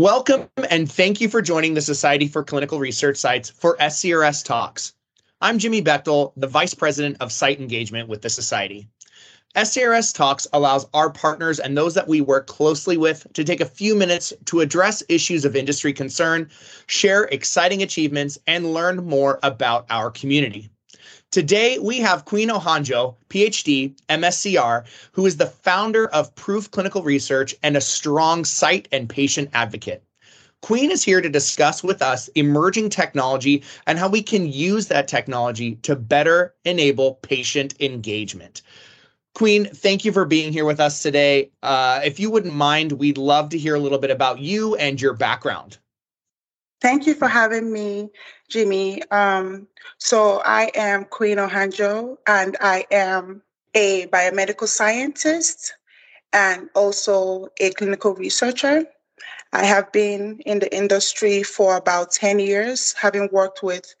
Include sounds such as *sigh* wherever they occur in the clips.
Welcome and thank you for joining the Society for Clinical Research Sites for SCRS Talks. I'm Jimmy Bechtel, the Vice President of Site Engagement with the Society. SCRS Talks allows our partners and those that we work closely with to take a few minutes to address issues of industry concern, share exciting achievements, and learn more about our community. Today, we have Queen Ohanjo, PhD, MSCR, who is the founder of Proof Clinical Research and a strong site and patient advocate. Queen is here to discuss with us emerging technology and how we can use that technology to better enable patient engagement. Queen, thank you for being here with us today. Uh, if you wouldn't mind, we'd love to hear a little bit about you and your background. Thank you for having me, Jimmy. Um, so I am Queen Ohanjo, and I am a biomedical scientist and also a clinical researcher. I have been in the industry for about 10 years, having worked with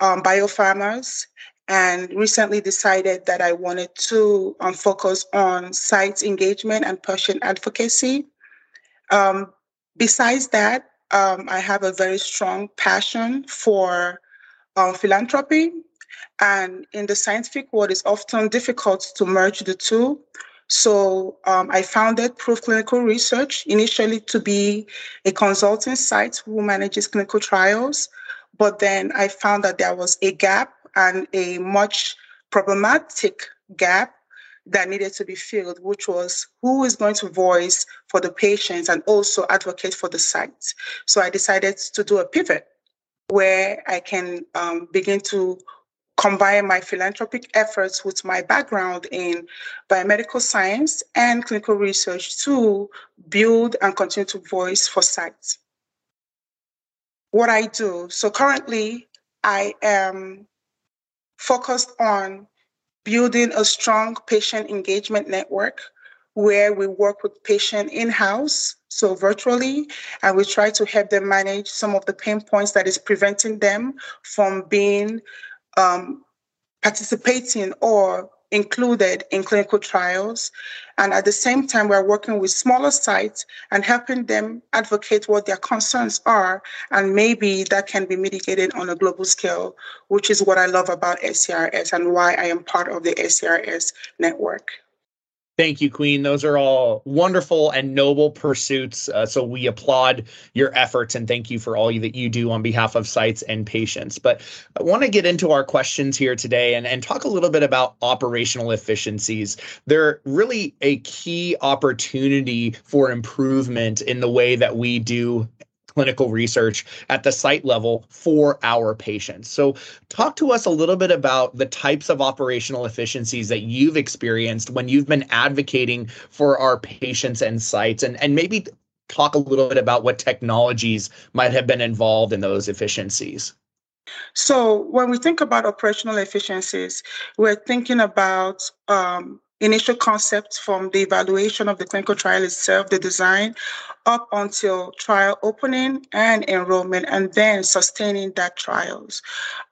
um, biopharmas, and recently decided that I wanted to um, focus on site engagement and patient advocacy. Um, besides that, um, I have a very strong passion for um, philanthropy. And in the scientific world, it's often difficult to merge the two. So um, I founded Proof Clinical Research initially to be a consulting site who manages clinical trials. But then I found that there was a gap and a much problematic gap that needed to be filled, which was who is going to voice for the patients and also advocate for the sites. So I decided to do a pivot where I can um, begin to combine my philanthropic efforts with my background in biomedical science and clinical research to build and continue to voice for sites. What I do, so currently I am focused on building a strong patient engagement network where we work with patient in-house so virtually and we try to help them manage some of the pain points that is preventing them from being um, participating or included in clinical trials. And at the same time, we're working with smaller sites and helping them advocate what their concerns are. And maybe that can be mitigated on a global scale, which is what I love about SCRS and why I am part of the SCRS network. Thank you, Queen. Those are all wonderful and noble pursuits. Uh, so we applaud your efforts and thank you for all that you do on behalf of sites and patients. But I want to get into our questions here today and, and talk a little bit about operational efficiencies. They're really a key opportunity for improvement in the way that we do clinical research at the site level for our patients. So, talk to us a little bit about the types of operational efficiencies that you've experienced when you've been advocating for our patients and sites, and, and maybe talk a little bit about what technologies might have been involved in those efficiencies. So, when we think about operational efficiencies, we're thinking about um, initial concepts from the evaluation of the clinical trial itself, the design, up until trial opening and enrollment, and then sustaining that trials.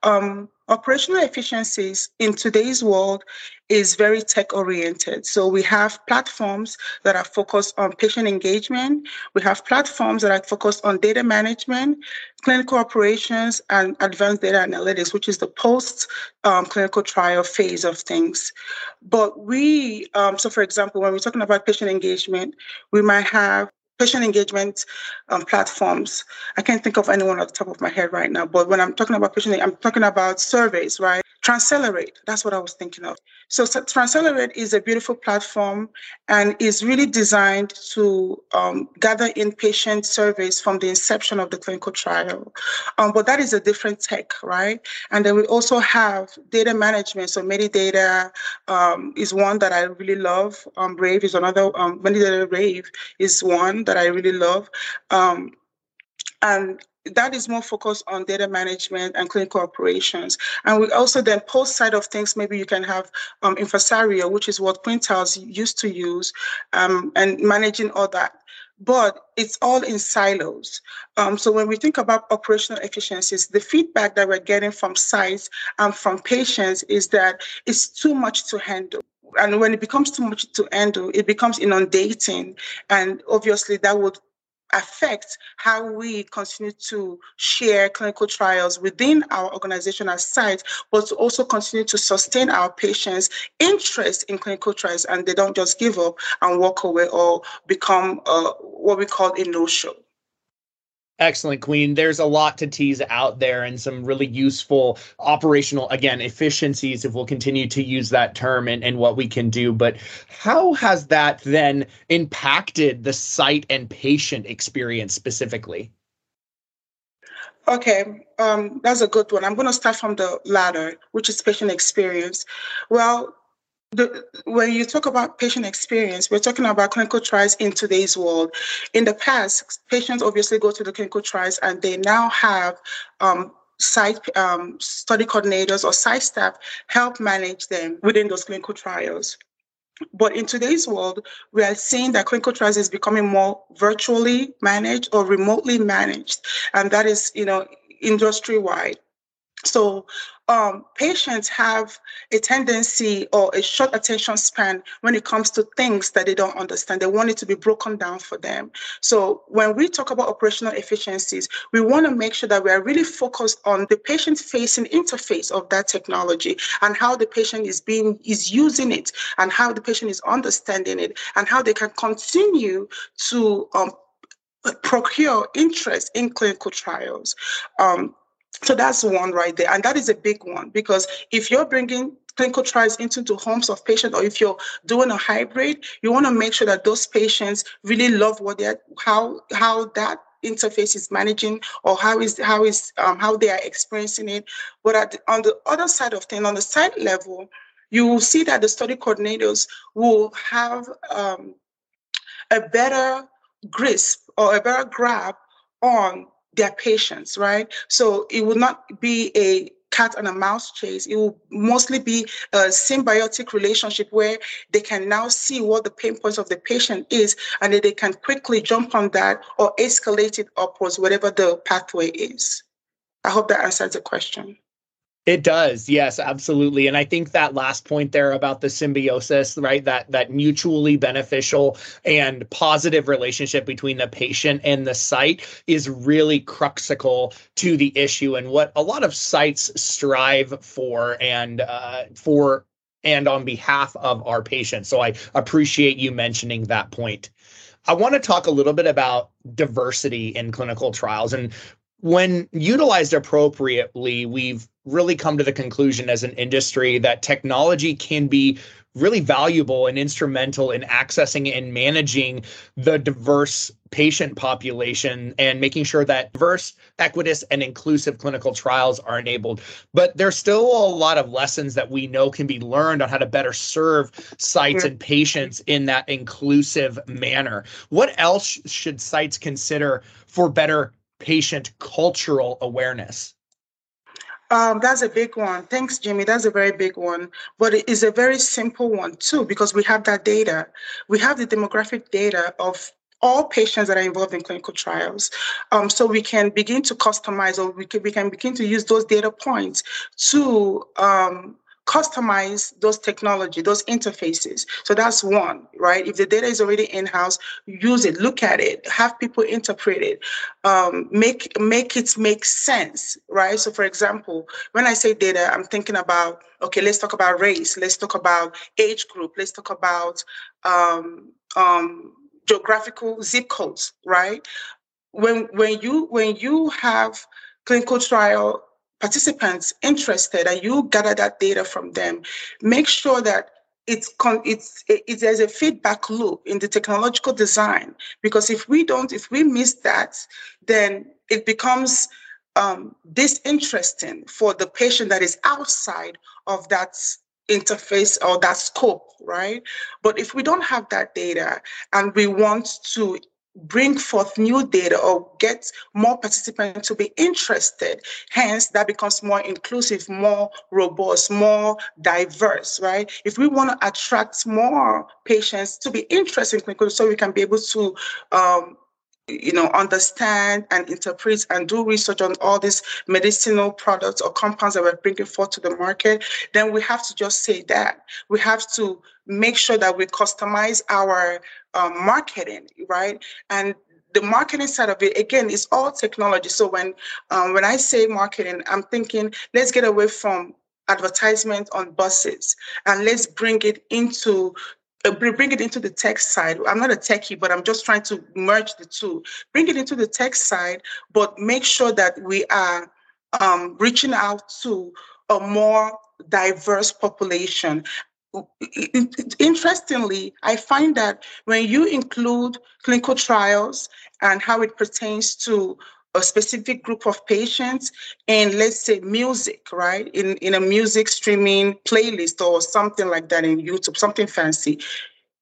Um, operational efficiencies in today's world is very tech oriented. So we have platforms that are focused on patient engagement. We have platforms that are focused on data management, clinical operations, and advanced data analytics, which is the post um, clinical trial phase of things. But we, um, so for example, when we're talking about patient engagement, we might have patient engagement um, platforms. I can't think of anyone at the top of my head right now, but when I'm talking about patient, I'm talking about surveys, right? Transcelerate, that's what I was thinking of. So, Transcelerate is a beautiful platform and is really designed to um, gather inpatient surveys from the inception of the clinical trial. Um, but that is a different tech, right? And then we also have data management. So Medidata um, is one that I really love. Um, Rave is another, um, Medidata Rave is one that I really love. Um, and that is more focused on data management and clinical operations. And we also then post side of things, maybe you can have um, Infosario, which is what Quintiles used to use, um, and managing all that. But it's all in silos. Um, so when we think about operational efficiencies, the feedback that we're getting from sites and from patients is that it's too much to handle and when it becomes too much to handle, it becomes inundating. And obviously, that would affect how we continue to share clinical trials within our organization as sites, but to also continue to sustain our patients' interest in clinical trials and they don't just give up and walk away or become uh, what we call a no-show. Excellent, Queen. There's a lot to tease out there and some really useful operational, again, efficiencies, if we'll continue to use that term and, and what we can do. But how has that then impacted the site and patient experience specifically? Okay, um, that's a good one. I'm going to start from the latter, which is patient experience. Well, the, when you talk about patient experience, we're talking about clinical trials in today's world. In the past, patients obviously go to the clinical trials and they now have um, site um, study coordinators or site staff help manage them within those clinical trials. But in today's world, we are seeing that clinical trials is becoming more virtually managed or remotely managed, and that is, you know, industry wide. So um, patients have a tendency or a short attention span when it comes to things that they don't understand. They want it to be broken down for them. So when we talk about operational efficiencies, we want to make sure that we are really focused on the patient-facing interface of that technology and how the patient is being is using it and how the patient is understanding it and how they can continue to um, procure interest in clinical trials. Um, so that's one right there. And that is a big one because if you're bringing clinical trials into the homes of patients or if you're doing a hybrid, you want to make sure that those patients really love what they're, how, how that interface is managing or how is how is um, how they are experiencing it but the, on the other side of things on the site level you will see that the study coordinators will have um, a better grasp or a better grab on their patients, right? So it will not be a cat and a mouse chase. It will mostly be a symbiotic relationship where they can now see what the pain points of the patient is, and then they can quickly jump on that or escalate it upwards, whatever the pathway is. I hope that answers the question. It does. Yes, absolutely. And I think that last point there about the symbiosis, right? That that mutually beneficial and positive relationship between the patient and the site is really cruxical to the issue and what a lot of sites strive for and uh, for and on behalf of our patients. So I appreciate you mentioning that point. I want to talk a little bit about diversity in clinical trials. And when utilized appropriately, we've really come to the conclusion as an industry that technology can be really valuable and instrumental in accessing and managing the diverse patient population and making sure that diverse, equitous, and inclusive clinical trials are enabled. But there's still a lot of lessons that we know can be learned on how to better serve sites and patients in that inclusive manner. What else should sites consider for better patient cultural awareness? Um, that's a big one. Thanks, Jimmy. That's a very big one. But it is a very simple one, too, because we have that data. We have the demographic data of all patients that are involved in clinical trials. Um, so we can begin to customize or we can, we can begin to use those data points to um, customize those technology, those interfaces. So that's one, right? If the data is already in-house, use it, look at it, have people interpret it, um, make make it make sense, right? So for example, when I say data, I'm thinking about, okay, let's talk about race, let's talk about age group, let's talk about um, um, geographical zip codes, right? When when you when you have clinical trial participants interested and you gather that data from them, make sure that it's con- it's it, there's a feedback loop in the technological design. Because if we don't if we miss that then it becomes um, disinteresting for the patient that is outside of that interface or that scope right? But if we don't have that data and we want to bring forth new data or get more participants to be interested. Hence, that becomes more inclusive, more robust, more diverse, right? If we want to attract more patients to be interested in clinical, so we can be able to um, you know, understand and interpret and do research on all these medicinal products or compounds that we're bringing forth to the market, then we have to just say that. We have to make sure that we customize our um, marketing, right? And the marketing side of it again is all technology. So when um, when I say marketing, I'm thinking let's get away from advertisement on buses and let's bring it into bring it into the tech side. I'm not a techie, but I'm just trying to merge the two. Bring it into the tech side, but make sure that we are um, reaching out to a more diverse population. Interestingly, I find that when you include clinical trials and how it pertains to a specific group of patients and let's say music right? In in a music streaming playlist or something like that in youtube something fancy.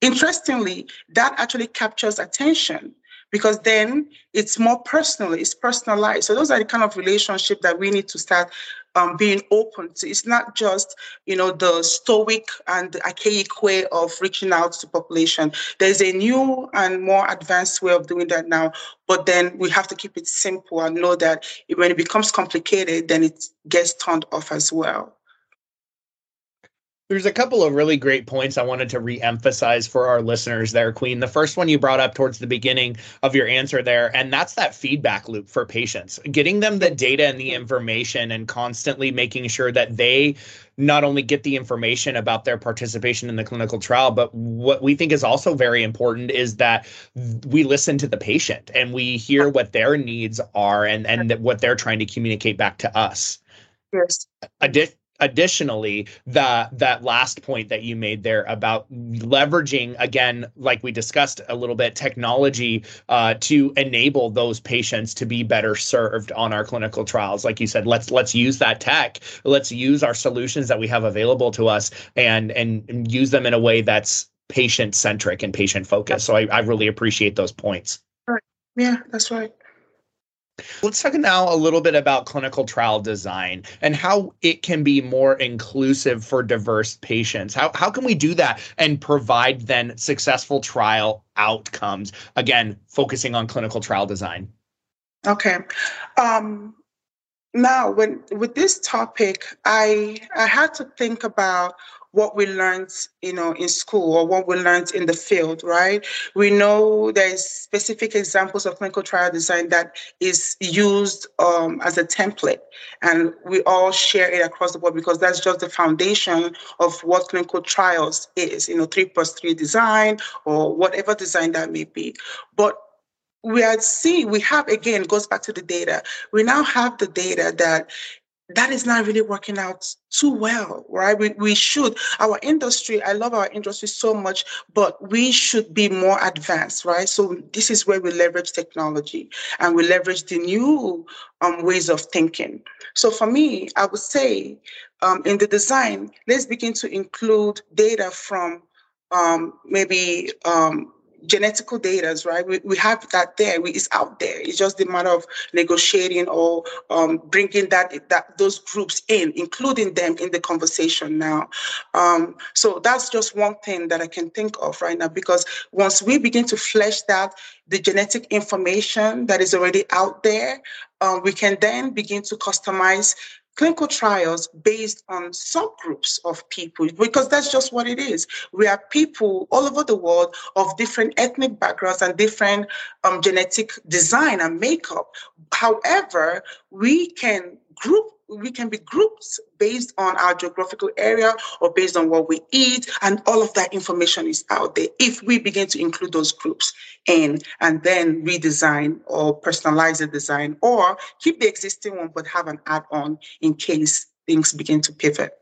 Interestingly that actually captures attention because then it's more personal it's personalized. So those are the kind of relationship that we need to start um, being open to. It's not just, you know, the stoic and archaic way of reaching out to population. There's a new and more advanced way of doing that now, but then we have to keep it simple and know that when it becomes complicated, then it gets turned off as well. There's a couple of really great points I wanted to re-emphasize for our listeners there, Queen. The first one you brought up towards the beginning of your answer there, and that's that feedback loop for patients, getting them the data and the information and constantly making sure that they not only get the information about their participation in the clinical trial, but what we think is also very important is that we listen to the patient and we hear what their needs are and, and what they're trying to communicate back to us. Yes. Addi- additionally that that last point that you made there about leveraging again like we discussed a little bit technology uh, to enable those patients to be better served on our clinical trials. Like you said let's let's use that tech. Let's use our solutions that we have available to us and and, and use them in a way that's patient centric and patient focused so I, I really appreciate those points. Yeah that's right Let's talk now a little bit about clinical trial design and how it can be more inclusive for diverse patients. How, how can we do that and provide then successful trial outcomes? Again, focusing on clinical trial design. Okay. Um, now, when with this topic, I I had to think about what we learned, you know, in school or what we learned in the field, right? We know there's specific examples of clinical trial design that is used um, as a template, and we all share it across the board because that's just the foundation of what clinical trials is, you know, three plus three design or whatever design that may be. But we are seeing, we have again, goes back to the data. We now have the data that that is not really working out too well, right? We, we should, our industry, I love our industry so much, but we should be more advanced, right? So this is where we leverage technology and we leverage the new um, ways of thinking. So for me, I would say um, in the design, let's begin to include data from um, maybe um, genetical data, right? We, we have that there. We, it's out there. It's just a matter of negotiating or um, bringing that that those groups in, including them in the conversation now. Um, so that's just one thing that I can think of right now. Because once we begin to flesh that, the genetic information that is already out there, uh, we can then begin to customize clinical trials based on subgroups of people because that's just what it is. We are people all over the world of different ethnic backgrounds and different um, genetic design and makeup. However, we can group we can be groups based on our geographical area or based on what we eat and all of that information is out there if we begin to include those groups in and then redesign or personalize the design or keep the existing one but have an add-on in case things begin to pivot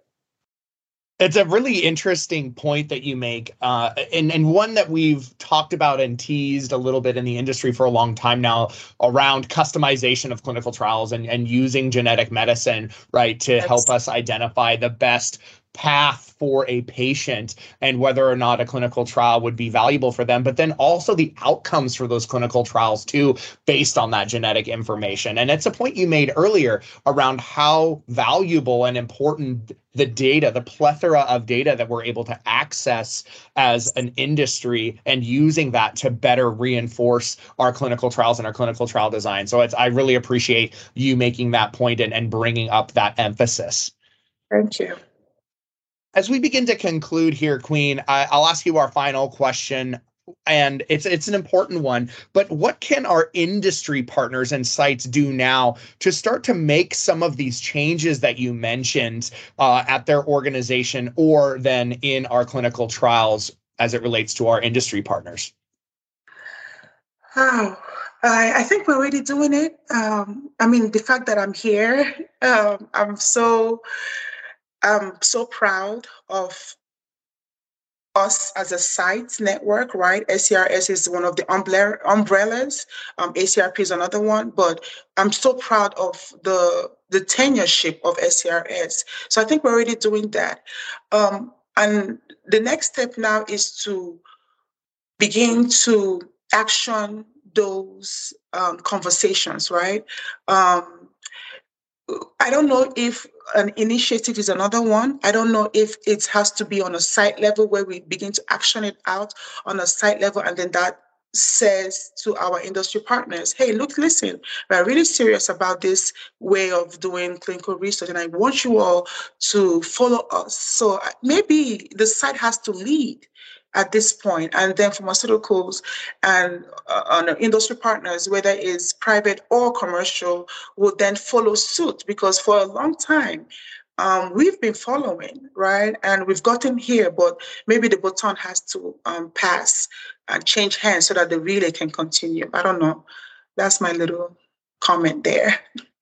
it's a really interesting point that you make, uh, and and one that we've talked about and teased a little bit in the industry for a long time now around customization of clinical trials and and using genetic medicine right to help us identify the best path for a patient and whether or not a clinical trial would be valuable for them, but then also the outcomes for those clinical trials too, based on that genetic information. And it's a point you made earlier around how valuable and important the data, the plethora of data that we're able to access as an industry and using that to better reinforce our clinical trials and our clinical trial design. So it's I really appreciate you making that point and, and bringing up that emphasis. Thank you. As we begin to conclude here, Queen, I, will ask you our final question and it's it's an important one but what can our industry partners and sites do now to start to make some of these changes that you mentioned uh, at their organization or then in our clinical trials as it relates to our industry partners oh I, I think we're already doing it. Um, I mean, the fact that I'm here, um, I'm so, I'm so proud of us as a site network, right? SCRS is one of the umbrellas. Um, ACRP is another one, but I'm so proud of the the tenureship of SCRS. So I think we're already doing that. Um, and the next step now is to begin to action those um, conversations, right? Um, I don't know if an initiative is another one. I don't know if it has to be on a site level where we begin to action it out on a site level and then that says to our industry partners, hey, look, listen, we're really serious about this way of doing clinical research, and I want you all to follow us. So uh, maybe the site has to lead at this point, and then pharmaceuticals and uh, industry partners, whether it's private or commercial, will then follow suit because for a long time, um, we've been following, right? And we've gotten here, but maybe the baton has to um, pass and change hands so that the relay can continue. I don't know. That's my little comment there. *laughs*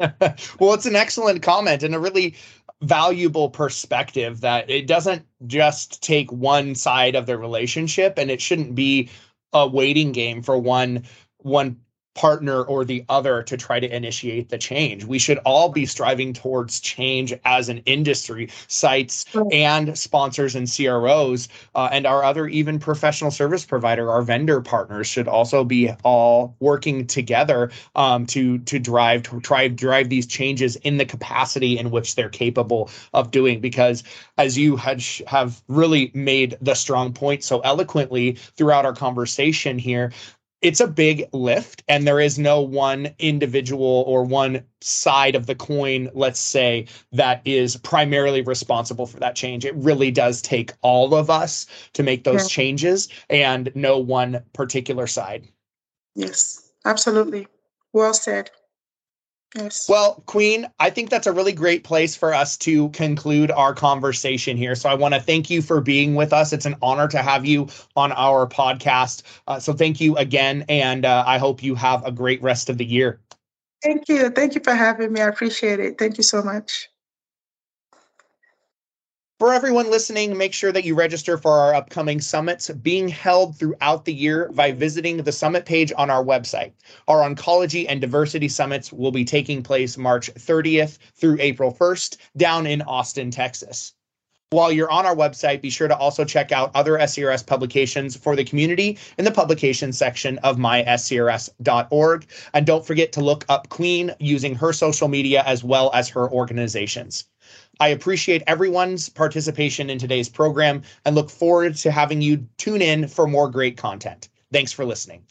*laughs* well, it's an excellent comment and a really valuable perspective that it doesn't just take one side of the relationship and it shouldn't be a waiting game for one one partner or the other to try to initiate the change. We should all be striving towards change as an industry, sites and sponsors and CROs, uh, and our other even professional service provider, our vendor partners should also be all working together um, to to drive to try drive these changes in the capacity in which they're capable of doing. Because as you had have really made the strong point so eloquently throughout our conversation here, it's a big lift and there is no one individual or one side of the coin let's say that is primarily responsible for that change. It really does take all of us to make those yeah. changes and no one particular side. Yes absolutely. Well said Yes. Well, Queen, I think that's a really great place for us to conclude our conversation here. So I want to thank you for being with us. It's an honor to have you on our podcast. Uh, so thank you again. And uh, I hope you have a great rest of the year. Thank you. Thank you for having me. I appreciate it. Thank you so much. For everyone listening, make sure that you register for our upcoming summits being held throughout the year by visiting the summit page on our website. Our oncology and diversity summits will be taking place March 30th through April 1st down in Austin, Texas. While you're on our website, be sure to also check out other SCRS publications for the community in the publications section of myscrs.org. And don't forget to look up Queen using her social media as well as her organizations. I appreciate everyone's participation in today's program and look forward to having you tune in for more great content. Thanks for listening.